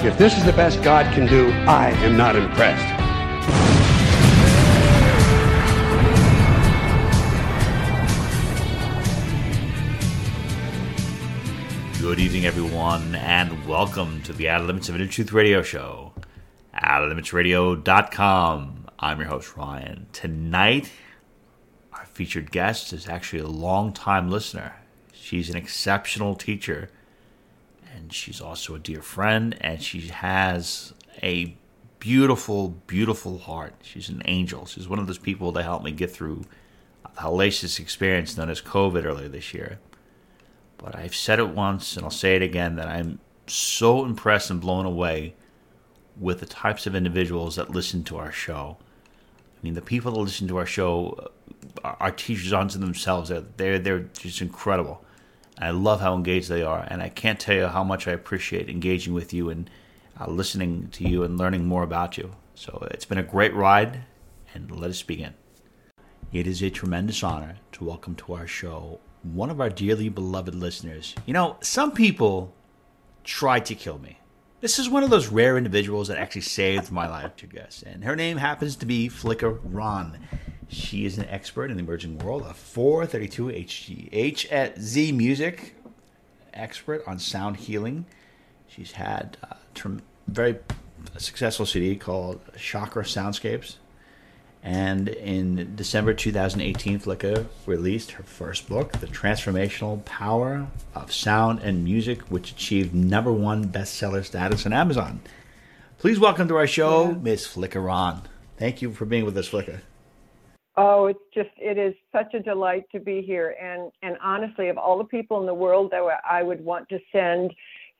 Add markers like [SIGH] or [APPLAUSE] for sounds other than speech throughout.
If this is the best God can do, I am not impressed. Good evening, everyone, and welcome to the Outer Limits of Inner Truth Radio Show. OuterLimitsRadio.com. I'm your host, Ryan. Tonight, our featured guest is actually a long-time listener. She's an exceptional teacher, and she's also a dear friend, and she has a beautiful, beautiful heart. She's an angel. She's one of those people that helped me get through a hellacious experience known as COVID earlier this year. But I've said it once and I'll say it again that I'm so impressed and blown away with the types of individuals that listen to our show. I mean, the people that listen to our show uh, are, are teachers unto themselves. They're, they're just incredible. I love how engaged they are, and I can't tell you how much I appreciate engaging with you and uh, listening to you and learning more about you. So it's been a great ride, and let us begin. It is a tremendous honor to welcome to our show one of our dearly beloved listeners. You know, some people tried to kill me. This is one of those rare individuals that actually saved my life, I guess. And her name happens to be Flicka Rahn. She is an expert in the emerging world of 432 HGH at Z Music, expert on sound healing. She's had a term, very successful CD called Chakra Soundscapes. And in December 2018, Flicka released her first book, The Transformational Power of Sound and Music, which achieved number one bestseller status on Amazon. Please welcome to our show, Miss Flicka Rahn. Thank you for being with us, Flicka. Oh, it's just it is such a delight to be here, and and honestly, of all the people in the world that I would want to send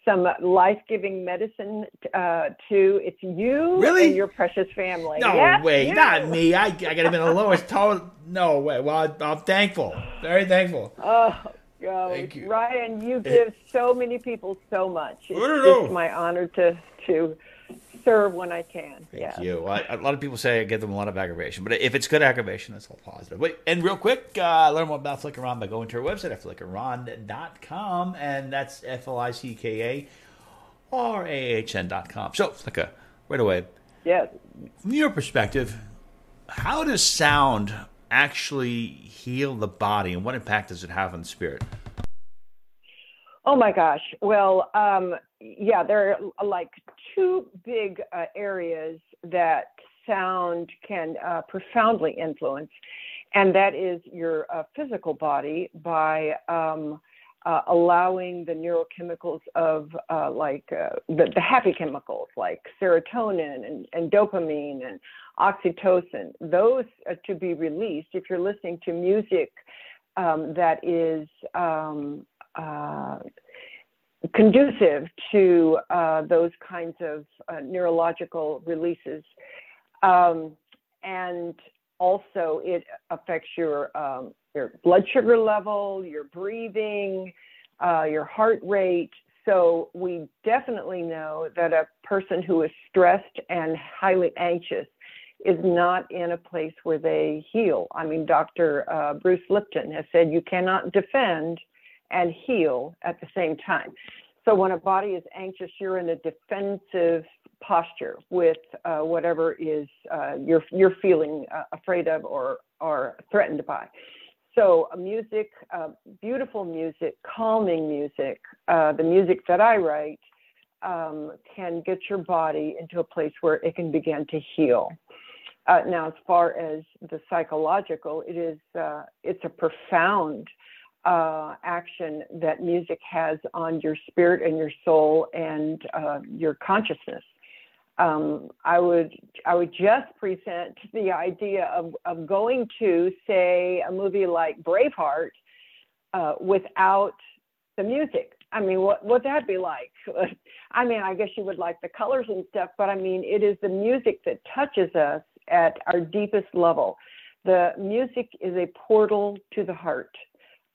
some life-giving medicine uh, to, it's you Really? and your precious family. No Yes, way, you. not me. I, I got him in the lowest tone. No way. Well, I, I'm thankful. Very thankful. Oh, God. Thank you. Ryan, you give so many people so much. It's I don't know. just my honor to to serve when I can. Thank yeah. you. Well, I- a lot of people say I give them a lot of aggravation, but if it's good aggravation, that's all positive. Wait, and real quick, uh, learn more about Flicka Rahn by going to our website at flickarahn.com, and that's F L I C K A R A H N.com. So, Flicka, right away, Yes. from your perspective, how does sound actually heal the body, and what impact does it have on the spirit? Oh my gosh. Well, um, yeah, there are like two big uh, areas that sound can uh, profoundly influence, and that is your uh, physical body by um, uh, allowing the neurochemicals of uh, like uh, the, the happy chemicals like serotonin and, and dopamine and oxytocin, those uh, to be released if you're listening to music um, that is um, uh, conducive to uh, those kinds of uh, neurological releases. Um, and also, it affects your, um, your blood sugar level, your breathing, uh, your heart rate. So, we definitely know that a person who is stressed and highly anxious is not in a place where they heal. I mean, Dr. Uh, Bruce Lipton has said you cannot defend and heal at the same time. So when a body is anxious, you're in a defensive posture with uh, whatever is uh, you're you're feeling uh, afraid of or or threatened by. So music, uh, beautiful music, calming music, uh, the music that I write um, can get your body into a place where it can begin to heal. Uh, now, as far as the psychological, it is it's a profound uh, action that music has on your spirit and your soul and uh, your consciousness. Um, I would I would just present [LAUGHS] the idea of, of going to say a movie like Braveheart uh, without the music I mean, what would that be like? [LAUGHS] I mean, I guess you would like the colors and stuff, but I mean, it is the music that touches us at our deepest level. The music is a portal to the heart.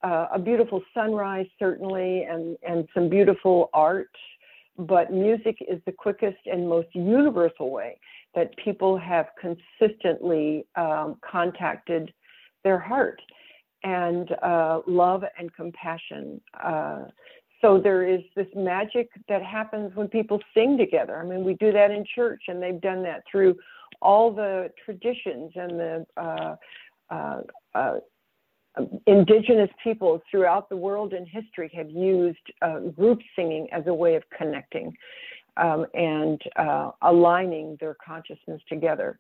Uh, a beautiful sunrise, certainly, and, and some beautiful art, but music is the quickest and most universal way that people have consistently um, contacted their heart and uh, love and compassion. Uh, so there is this magic that happens when people sing together. I mean, we do that in church, and they've done that through all the traditions and the uh, uh, uh indigenous peoples throughout the world in history have used uh, group singing as a way of connecting um, and uh, aligning their consciousness together.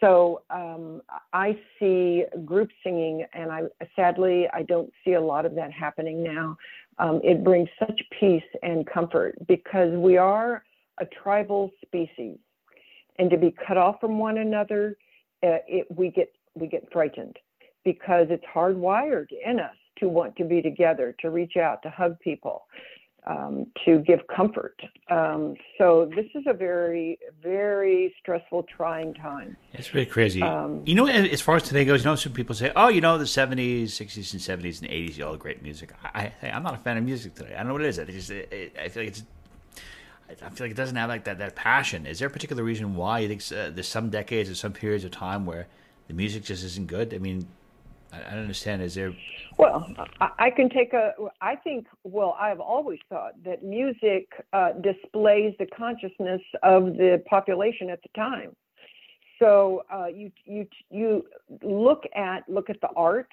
So um, I see group singing, and I sadly I don't see a lot of that happening now. Um, it brings such peace and comfort because we are a tribal species, and to be cut off from one another, uh, it, we get we get frightened because it's hardwired in us to want to be together, to reach out, to hug people um, to give comfort. Um, so this is a very, very stressful, trying time. It's really crazy. Um, you know, as far as today goes, you know, some people say, "Oh, you know, the '70s, '60s, and '70s and '80s, all great music." I, I, am not a fan of music today. I don't know what it is. It just, it, it, I feel like it's. I feel like it doesn't have like that, that passion. Is there a particular reason why you think uh, there's some decades or some periods of time where the music just isn't good? I mean, I don't understand. Is there? Well, I can take a. I think. Well, I've always thought that music uh, displays the consciousness of the population at the time. So uh, you you you look at look at the art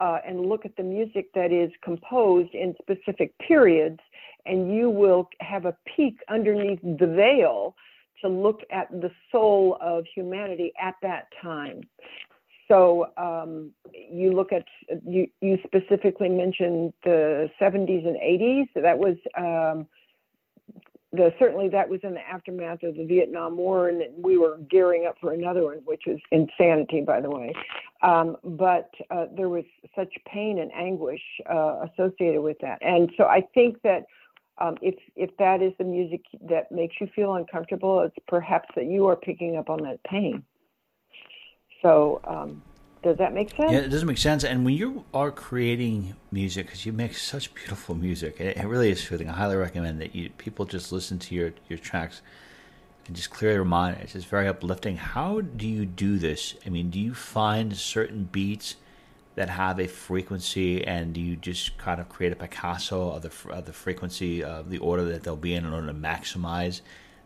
uh, and look at the music that is composed in specific periods, and you will have a peek underneath the veil to look at the soul of humanity at that time. So um, you look at you, you specifically mentioned the 70s and 80s. That was um, the certainly that was in the aftermath of the Vietnam War, and we were gearing up for another one, which was insanity, by the way. Um, but uh, there was such pain and anguish uh, associated with that, and so I think that. Um, if if that is the music that makes you feel uncomfortable, it's perhaps that you are picking up on that pain. So, um, does that make sense? Yeah, it doesn't make sense. And when you are creating music, because you make such beautiful music, it, it really is fitting. I highly recommend that you people just listen to your your tracks and just clear their mind. It's just very uplifting. How do you do this? I mean, do you find certain beats that have a frequency, and do you just kind of create a Picasso of the of the frequency of the order that they'll be in in order to maximize?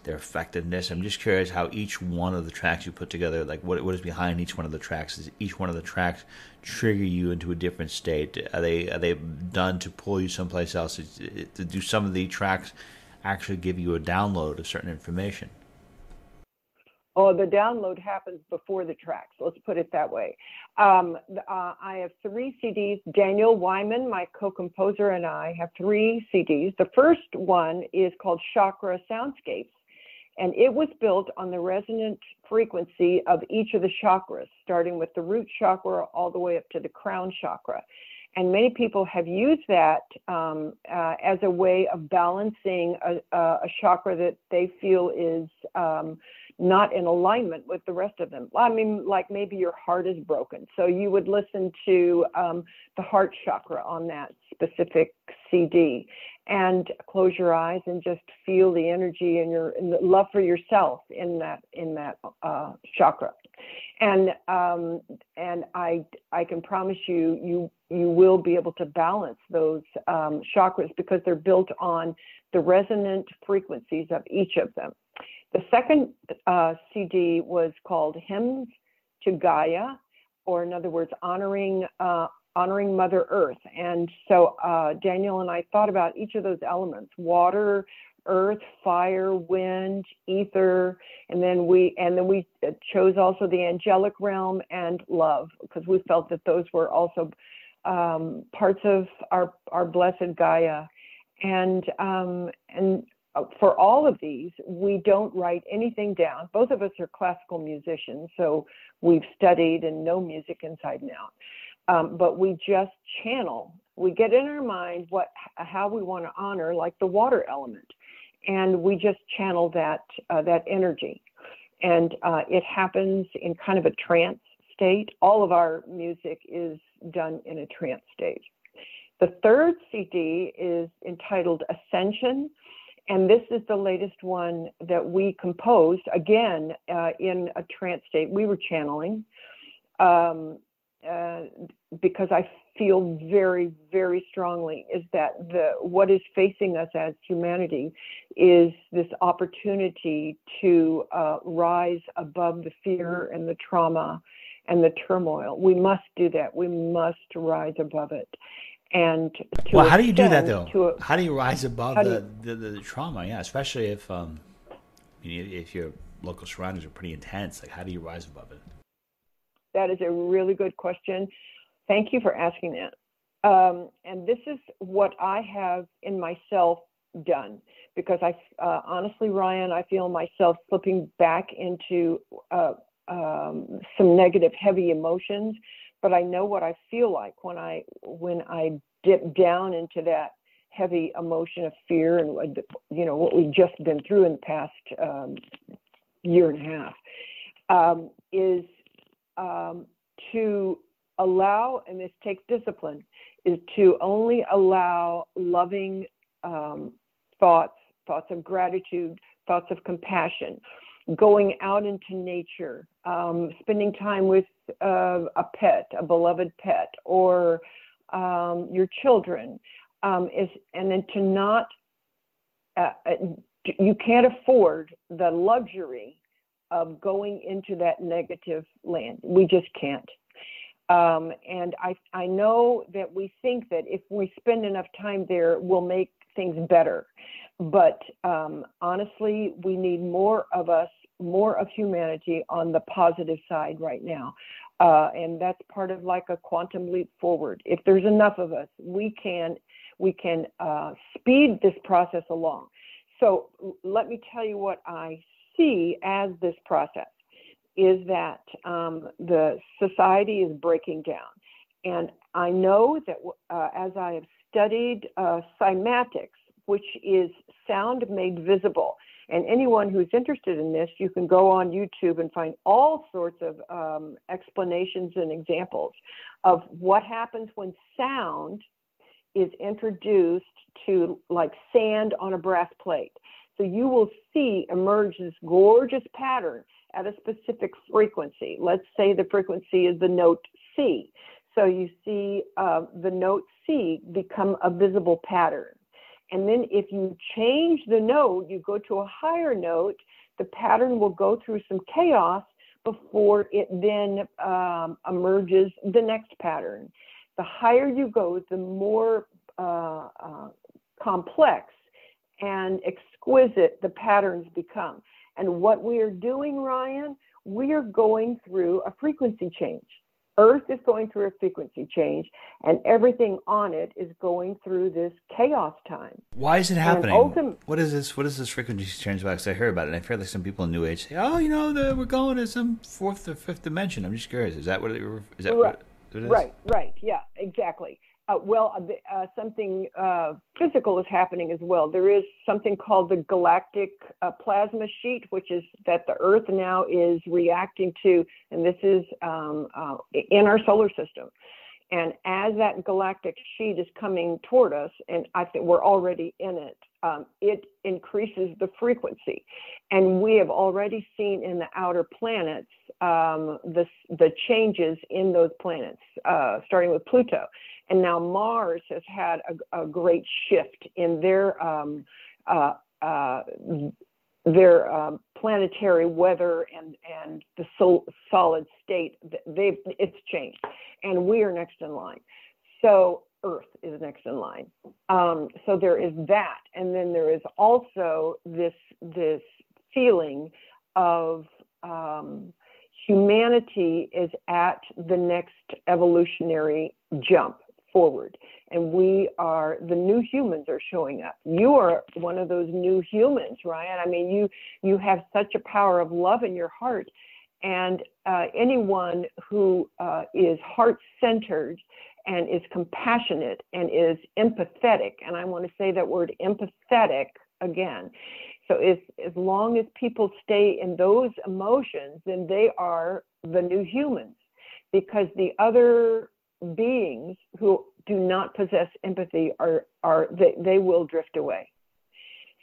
Their effectiveness. I'm just curious how each one of the tracks you put together, like what what is behind each one of the tracks. Does each one of the tracks trigger you into a different state? Are they are they done to pull you someplace else? To Do some of the tracks actually give you a download of certain information? Oh, the download happens before the tracks. Let's put it that way. Um, uh, I have three CDs. Daniel Wyman, my co-composer, and I have three CDs. The first one is called Chakra Soundscapes and it was built on the resonant frequency of each of the chakras, starting with the root chakra all the way up to the crown chakra. And many people have used that um, uh, as a way of balancing a, a, chakra that they feel is um, not in alignment with the rest of them. I mean, like maybe your heart is broken. So you would listen to um, the heart chakra on that specific CD and close your eyes and just feel the energy and your love for yourself in that in that uh, chakra and um, and I I can promise you you you will be able to balance those um, chakras because they're built on the resonant frequencies of each of them. The second uh, CD was called Hymns to Gaia, or in other words, honoring uh, honoring Mother Earth. And so uh, Daniel and I thought about each of those elements: water, earth, fire, wind, ether, and then we and then we uh, chose also the angelic realm and love because we felt that those were also um, parts of our our blessed Gaia. And um, and for all of these, we don't write anything down. Both of us are classical musicians, so we've studied and know music inside and out. Um, but we just channel We get in our mind what how we want to honor, like the water element, and we just channel that uh, that energy, and uh, it happens in kind of a trance state. All of our music is done in a trance state. The third CD is entitled Ascension, and this is the latest one that we composed again uh, in a trance state. We were channeling um, uh, because I feel very, very strongly is that the what is facing us as humanity is this opportunity to uh, rise above the fear and the trauma and the turmoil. We must do that. We must rise above it. And well, how do you do that though? A, how do you rise above the, you, the, the, trauma? Yeah, especially if um, if your local surroundings are pretty intense. Like, how do you rise above it? That is a really good question. Thank you for asking that. Um, and this is what I have in myself done because I uh, honestly, Ryan, I feel myself slipping back into uh, um, some negative, heavy emotions. But I know what I feel like when I when I dip down into that heavy emotion of fear and you know what we've just been through in the past um, year and a half um, is um, to allow, and this takes discipline, is to only allow loving um, thoughts, thoughts of gratitude, thoughts of compassion, going out into nature, um, spending time with uh, a pet, a beloved pet, or um, your children, um, is, and then to not, uh, uh you can't afford the luxury of going into that negative land. We just can't. Um, and I, I know that we think that if we spend enough time there, we'll make things better. But um, honestly, we need more of us, more of humanity on the positive side right now. Uh, and that's part of like a quantum leap forward. If there's enough of us, we can we can uh, speed this process along. So let me tell you what I see as this process is that um, the society is breaking down. And I know that uh, as I have studied uh, cymatics, which is sound made visible, and anyone who's interested in this, you can go on YouTube and find all sorts of um, explanations and examples of what happens when sound is introduced to like sand on a brass plate. So you will see emerge this gorgeous pattern at a specific frequency. Let's say the frequency is the note C. So you see uh, the note C become a visible pattern. And then if you change the note, you go to a higher note, the pattern will go through some chaos before it then um, emerges the next pattern. The higher you go, the more uh, uh, complex and exquisite the patterns become. And what we are doing, Ryan, we are going through a frequency change. Earth is going through a frequency change, and everything on it is going through this chaos time. Why is it happening? Ultim- what is this? What is this frequency change about? Because I hear about it, and I've heard like some people in New Age say, "Oh, you know, the, we're going to some fourth or fifth dimension." I'm just curious. Is that what it, is that right. what it is? Right, right, yeah, exactly. Uh, well, uh, uh, something uh, physical is happening as well. There is something called the galactic uh, plasma sheet, which is that the Earth now is reacting to, and this is um, uh, in our solar system. And as that galactic sheet is coming toward us, and I think we're already in it, um, it increases the frequency. And we have already seen in the outer planets um, the, the changes in those planets, starting with Pluto. And now Mars has had a, a great shift in their um, uh, uh, their um, planetary weather and and the sol- solid state. They've it's changed, and we are next in line. So Earth is next in line. Um, so there is that, and then there is also this this feeling of um, humanity is at the next evolutionary jump forward. And we are, the new humans are showing up. You are one of those new humans, Ryan. I mean, you, you have such a power of love in your heart. And uh, anyone who uh, is heart centered and is compassionate and is empathetic. And I want to say that word empathetic again. So as, as long as people stay in those emotions, then they are the new humans because the other beings who do not possess empathy are, are they, they will drift away.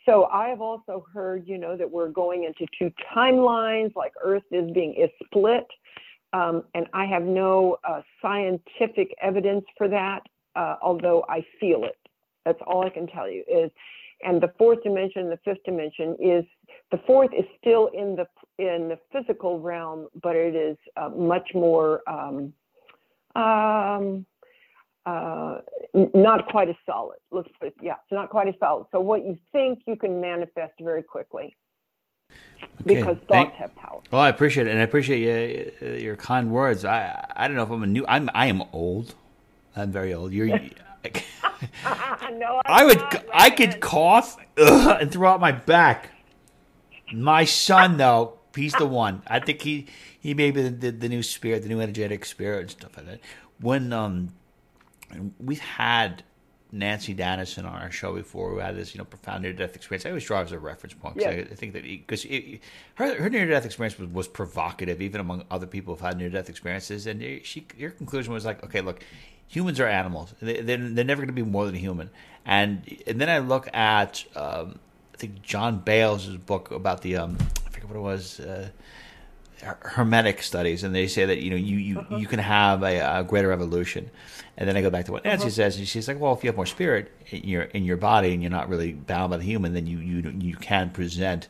So I have also heard, you know, that we're going into two timelines, like Earth is being is split, um, and I have no uh, scientific evidence for that, uh, although I feel it. That's all I can tell you is, and the fourth dimension, the fifth dimension is the fourth is still in the in the physical realm, but it is uh, much more. Um, um, uh, not quite as solid. Let's put it, yeah, it's not quite as solid. So what you think you can manifest very quickly Okay, because thank- thoughts have power. Well, I appreciate it, and I appreciate you, uh, your kind words. I I don't know if I'm a new. I'm I am old. I'm very old. You're. [LAUGHS] no, I would. I'm I could cough ugh, and throw out my back. My son, though, he's the one. I think he he may be the, the, the new spirit, the new energetic spirit, and stuff like that. When um, we've had Nanci Danison on our show before, who had this you know profound near death experience. I always draw as a reference point. 'cause Yeah. I, I think that because her her near death experience was, was provocative, even among other people who've had near death experiences. And she her conclusion was like, okay, look, humans are animals. They, they're, they're never going to be more than human. And and then I look at um, I think John Bales' book about the um, forget what it was. Uh, hermetic studies, and they say that you know you you, you can have a, a greater evolution. And then I go back to what Nancy says, and she's like, "Well, if you have more spirit in your in your body, and you're not really bound by the human, then you you you can present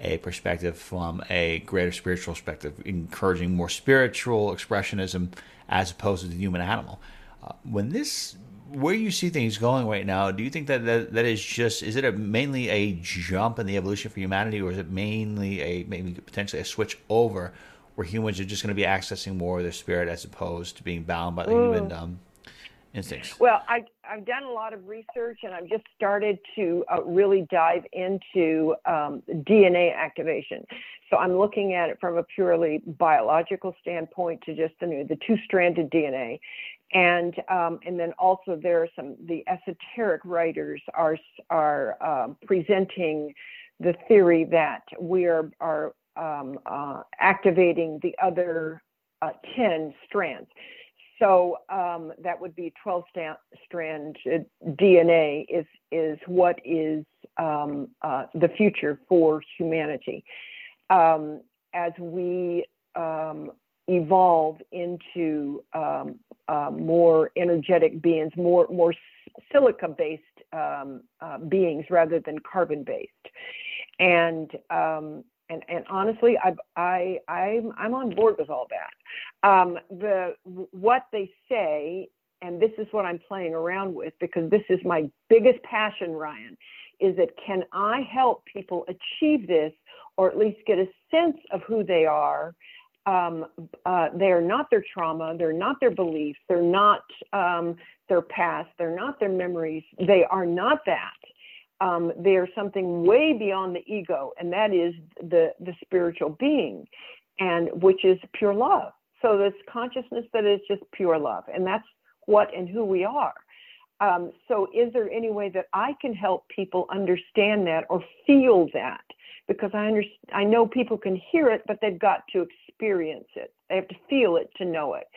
a perspective from a greater spiritual perspective, encouraging more spiritual expressionism as opposed to the human animal." Uh, when this where you see things going right now, do you think that, that that is just is it a mainly a jump in the evolution for humanity, or is it mainly a maybe potentially a switch over where humans are just going to be accessing more of their spirit as opposed to being bound by the human um, Well, I, I've done a lot of research and I've just started to uh, really dive into um, DNA activation. So I'm looking at it from a purely biological standpoint to just the, the two-stranded DNA. And um, and then also there are some the esoteric writers are are um, presenting the theory that we are are um, uh, activating the other uh, ten strands. So um, that would be 12 sta- strand uh, DNA is is what is um, uh, the future for humanity. Um, as we um, evolve into um, uh, more energetic beings, more more silica based um, uh, beings rather than carbon based, and and and honestly, I I I'm I'm on board with all that. Um, the what they say, and this is what I'm playing around with because this is my biggest passion, Ryan, is that can I help people achieve this or at least get a sense of who they are? Um, uh, they are not their trauma, they're not their beliefs, they're not um, their past, they're not their memories, they are not that um, they are something way beyond the ego, and that is the the spiritual being, and which is pure love. So this consciousness that is just pure love, and that's what and who we are. Um, so, is there any way that I can help people understand that or feel that? Because I understand, I know people can hear it, but they've got to experience it. They have to feel it to know it.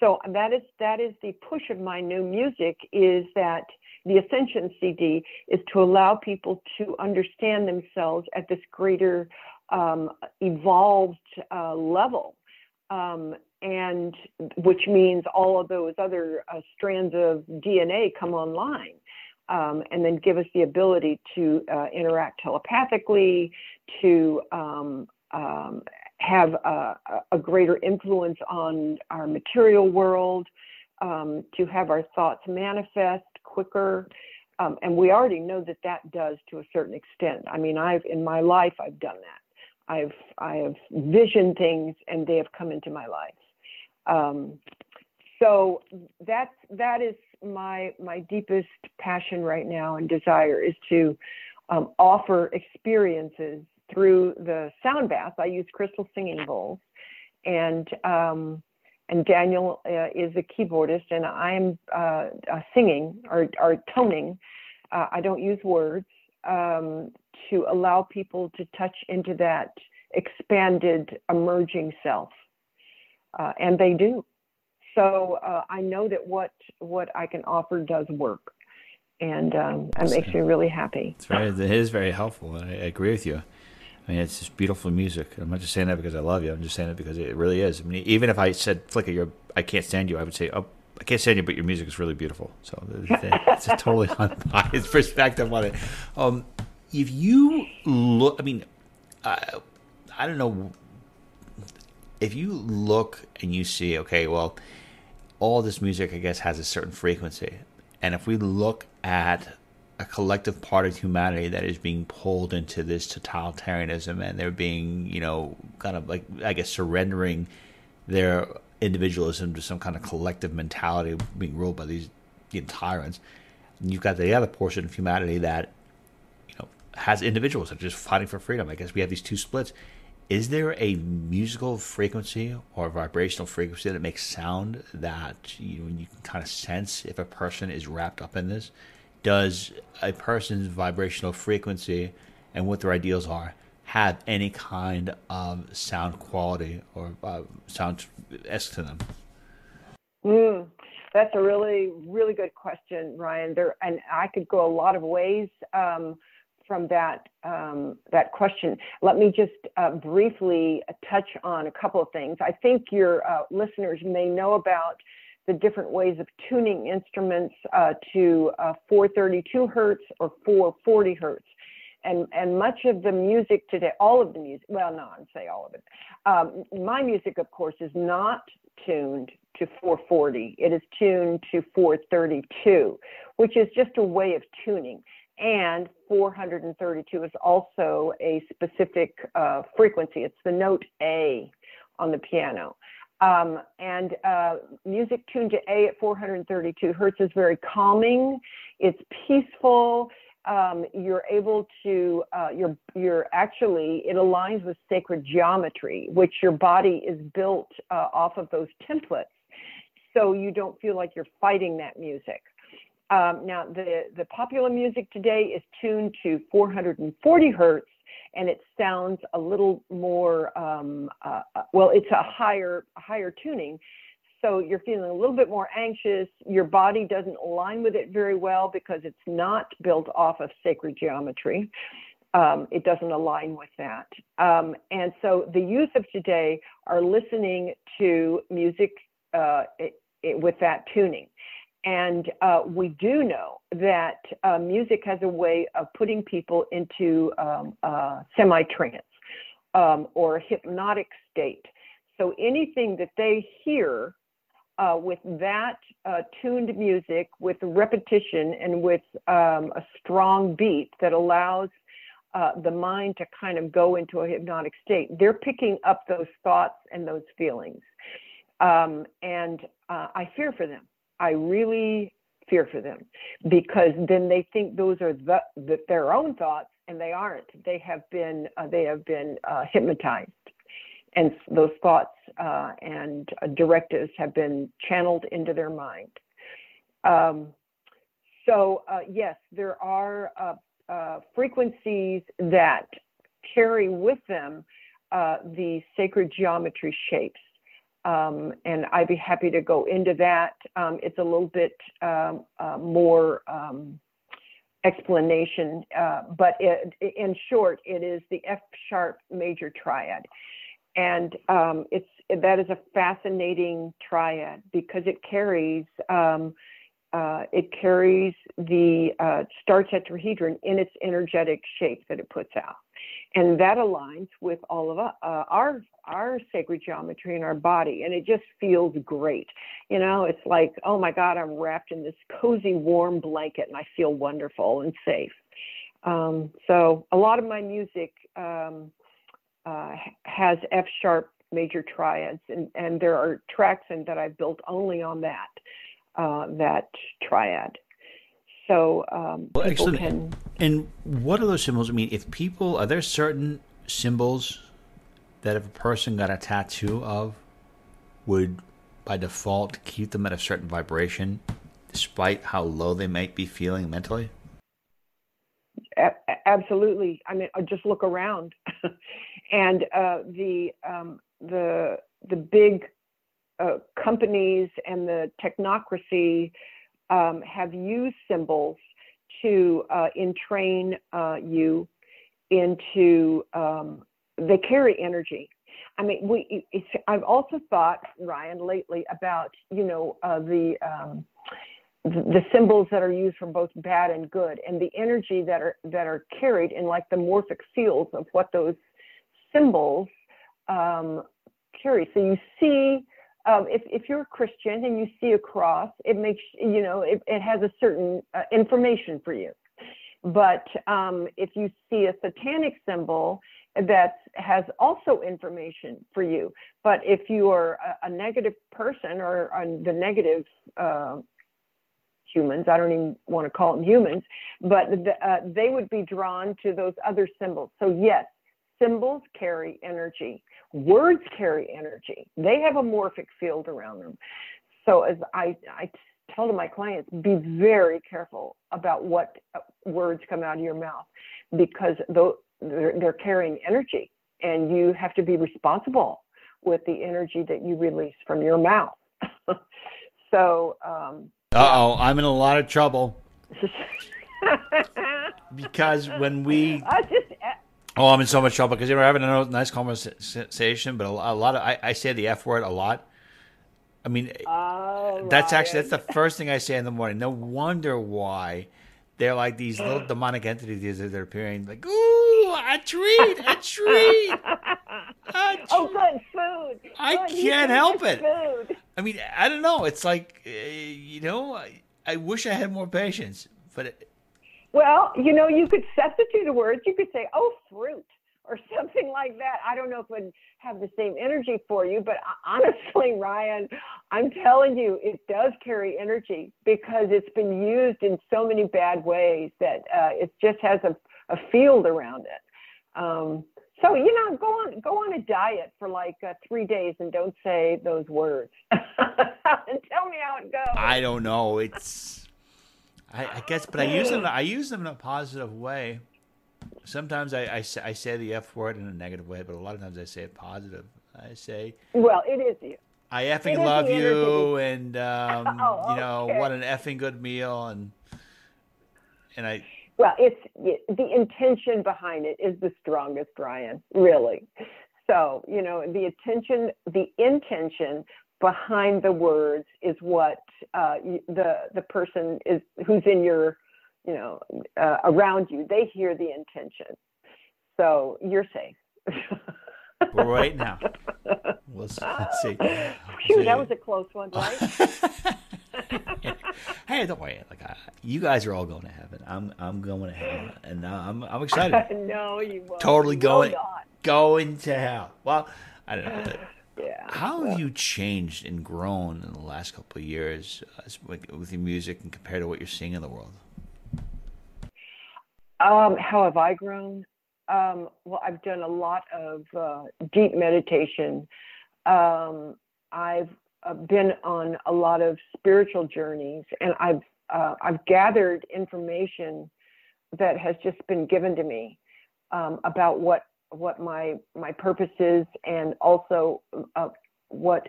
So that is that is the push of my new music is that the Ascension CD is to allow people to understand themselves at this greater um, evolved uh, level. Um, and which means all of those other uh, strands of DNA come online. Um, and then give us the ability to uh, interact telepathically, to um, um, have a, a, greater influence on our material world, um, to have our thoughts manifest quicker. Um, and we already know that that does to a certain extent. I mean, I've in my life I've done that. I've I have visioned things and they have come into my life. Um, so that's that is my my deepest passion right now and desire is to um, offer experiences through the sound bath. I use crystal singing bowls, and um, and Daniel uh, is a keyboardist, and I'm uh, uh, singing or, or toning. Uh, I don't use words um, to allow people to touch into that expanded, emerging self, uh, and they do. So uh, I know that what what I can offer does work, and um, it makes me really happy. It's very, it is very helpful. I, I agree with you. I mean, it's just beautiful music. I'm not just saying that because I love you. I'm just saying it because it really is. I mean, even if I said, Flicka, you're, I can't stand you, I would say, oh, I can't stand you, but your music is really beautiful. So it's a totally [LAUGHS] unbiased perspective on it. Um, if you look, I mean, I, I don't know. If you look and you see, okay, well, all this music, I guess, has a certain frequency. And if we look at a collective part of humanity that is being pulled into this totalitarianism and they're being, you know, kind of like, I guess, surrendering their individualism to some kind of collective mentality being ruled by these you know, tyrants. And you've got the other portion of humanity that, you know, has individuals that are just fighting for freedom. I guess we have these two splits. Is there a musical frequency or vibrational frequency that makes sound that you, know, you can kind of sense if a person is wrapped up in this? Does a person's vibrational frequency and what their ideals are have any kind of sound quality or uh, sound esque to them? Mm, that's a really, really good question, Ryan. There, and I could go a lot of ways um, from that um, that question. Let me just uh, briefly touch on a couple of things. I think your uh, listeners may know about the different ways of tuning instruments uh, to uh, 432 hertz or 440 hertz. And, and much of the music today, all of the music, well, no, I'd say all of it. Um, my music, of course, is not tuned to 440. It is tuned to 432, which is just a way of tuning. And 432 is also a specific uh, frequency. It's the note A on the piano. Um, and uh, music tuned to A at 432 hertz is very calming. It's peaceful. Um, you're able to, uh, you're, you're actually, it aligns with sacred geometry, which your body is built uh, off of those templates. So you don't feel like you're fighting that music. Um, now, the, the popular music today is tuned to 440 hertz, and it sounds a little more um, uh, uh, well it's a higher higher tuning. So you're feeling a little bit more anxious. Your body doesn't align with it very well because it's not built off of sacred geometry. Um, it doesn't align with that. Um, and so the youth of today are listening to music uh, it, it, with that tuning and uh, we do know that uh, music has a way of putting people into um, uh, semi trance um, or hypnotic state. So anything that they hear uh, with that uh, tuned music, with repetition, and with um, a strong beat that allows uh, the mind to kind of go into a hypnotic state, they're picking up those thoughts and those feelings. Um, and I fear for them I really fear for them because then they think those are the, the, their own thoughts and they aren't. They have been uh, they have been uh, hypnotized, and those thoughts uh, and uh, directives have been channeled into their mind. Um, so uh, yes, there are uh, frequencies that carry with them the sacred geometry shapes. Um, and I'd be happy to go into that. Um, it's a little bit um, uh, more um, explanation, uh, but it, in short, it is the F sharp major triad, and um, it's that is a fascinating triad because it carries um, uh, it carries the uh, star tetrahedron in its energetic shape that it puts out and that aligns with all of uh, our our sacred geometry in our body and it just feels great. You know it's like oh my god i'm wrapped in this cozy warm blanket and i feel wonderful and safe. Um, so a lot of my music um, uh, has f sharp major triads and, and there are tracks in that i've built only on that uh, that triad so um, well, people excellent. can. And what are those symbols? I mean, if people are there certain symbols that if a person got a tattoo of would by default keep them at a certain vibration, despite how low they might be feeling mentally? Absolutely. I mean, just look around, [LAUGHS] and uh, the um, the the big uh, companies and the technocracy um, have used symbols to uh, entrain uh, you into. Um, they carry energy. I mean, we. I've also thought, Ryan, lately about you know uh, the um, the symbols that are used for both bad and good and the energy that are that are carried in like the morphic fields of what those symbols um, carry so you see um, if, if you're a christian and you see a cross it makes you know it, it has a certain uh, information for you but um, if you see a satanic symbol that has also information for you but if you are a, a negative person or, the negative uh, humans. I don't even want to call them humans, but the, uh, they would be drawn to those other symbols. So, yes, symbols carry energy, words carry energy. They have a morphic field around them. So, as I, I tell to my clients, be very careful about what words come out of your mouth because they're, they're carrying energy and you have to be responsible with the energy that you release from your mouth. [LAUGHS] so, um, uh oh, I'm in a lot of trouble. [LAUGHS] because when we. Just, uh, oh, I'm in so much trouble because you know we're having a nice conversation, but a, a lot of I, I, say the F word a lot. I mean, oh, that's actually that's the first thing I say in the morning. No wonder why they're like these little [CLEARS THROAT] demonic entities that are appearing. Like, ooh, a treat, a treat. [LAUGHS] A treat. oh, good food. I good, can't help it. Food. I mean, I don't know. It's like, uh, you know, I, I, wish I had more patience, but. It... well, you know, you could substitute the words. You could say, "Oh, fruit," or [LAUGHS] something like that. I don't know if it would have the same energy for you, but honestly, [LAUGHS] Ryan, I'm telling you, it does carry energy because it's been used in so many bad ways that uh, it just has a, a field around it. Um, so you know, go on go on a diet for like uh, three days and don't say those words. [LAUGHS] and tell me how it goes. I don't know. It's I, I, guess, but I use them. I use them in a positive way. Sometimes I, I, I say the F word in a negative way, but a lot of times I say it positive. I say, "Well, it is you." I effing love you, and um, [LAUGHS] oh, you know what an effing good meal, and and I well, it's the intention behind it is the strongest, Ryan. Really. So you know the attention, the intention behind the words is what uh, the the person is who's in your, you know, uh, around you. They hear the intention, so you're safe. right now. [LAUGHS] We'll see. Phew, that was a close one, [LAUGHS] right? [LAUGHS] hey, don't worry. Like I, you guys are all going to heaven. I'm I'm going to heaven, and uh, I'm I'm excited. no, you won't. Totally going no, going to hell. Well, I don't know. Yeah. How have you changed and grown in the last couple of years uh, with, with your music and compared to what you're seeing in the world? Um, how have I grown? Um, well, I've done a lot of uh, deep meditation. Um, I've uh, been on a lot of spiritual journeys, and I've uh, I've gathered information that has just been given to me um, about what what my my purpose is, and also uh, what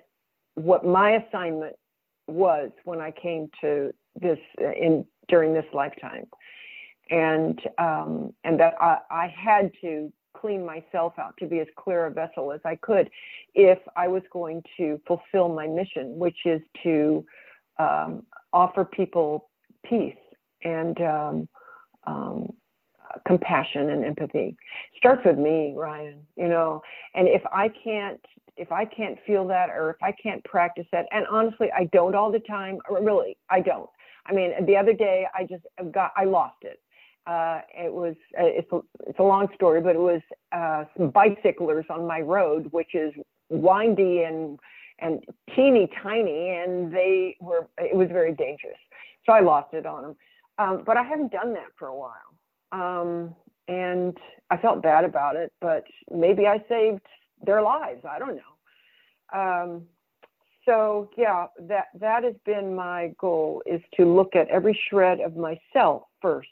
what my assignment was when I came to this uh, in during this lifetime, and um, and that I, I had to clean myself out to be as clear a vessel as I could if I was going to fulfill my mission, which is to um, offer people peace and um, um, compassion and empathy. Starts with me, Ryan. You know, and if I can't if I can't feel that or if I can't practice that, and honestly, I don't all the time. Really, I don't. I mean, the other day I just got I lost it uh, it was uh, it's a, it's a long story, but it was uh, some bicyclers on my road, which is windy and and teeny tiny, and they were it was very dangerous. So I lost it on them, um, but I haven't done that for a while, um, and I felt bad about it. But maybe I saved their lives. I don't know. Um, so yeah, that that has been my goal is to look at every shred of myself first.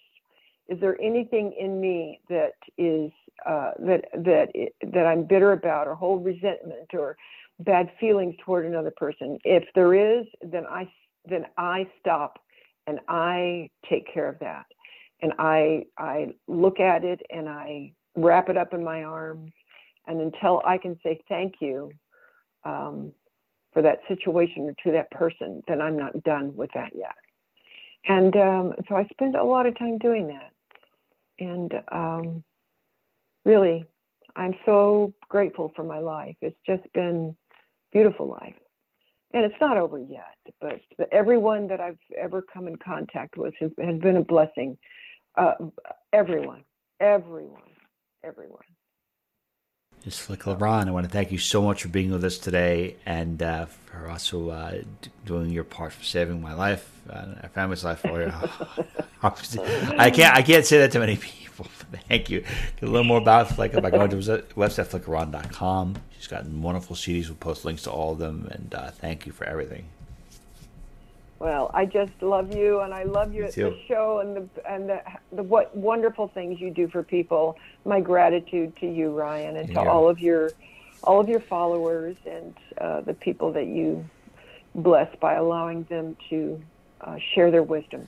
Is there anything in me that is uh, that that that I'm bitter about or hold resentment or bad feelings toward another person? If there is, then I then I stop and I take care of that, and I I look at it and I wrap it up in my arms, and until I can say thank you. Um, for that situation or to that person, then I'm not done with that yet. And um, so I spend a lot of time doing that. And um, really, I'm so grateful for my life. It's just been beautiful life. And it's not over yet, but, everyone that I've ever come in contact with has, has been a blessing. Uh, everyone, everyone, everyone. Ms. Flicka Rahn, I want to thank you so much for being with us today and uh, for also uh, doing your part for saving my life, uh, our family's life. For [LAUGHS] I can't I can't say that to many [LAUGHS] people. Thank you. Get a little more about Flick by going to website flickarahn.com. She's got wonderful CDs. We'll post links to all of them. And uh, thank you for everything. Well, I just love you, and I love you at the show and the and the, the what wonderful things you do for people. My gratitude to you, Ryan, and to yeah. all of your all of your followers and uh, the people that you bless by allowing them to uh, share their wisdom.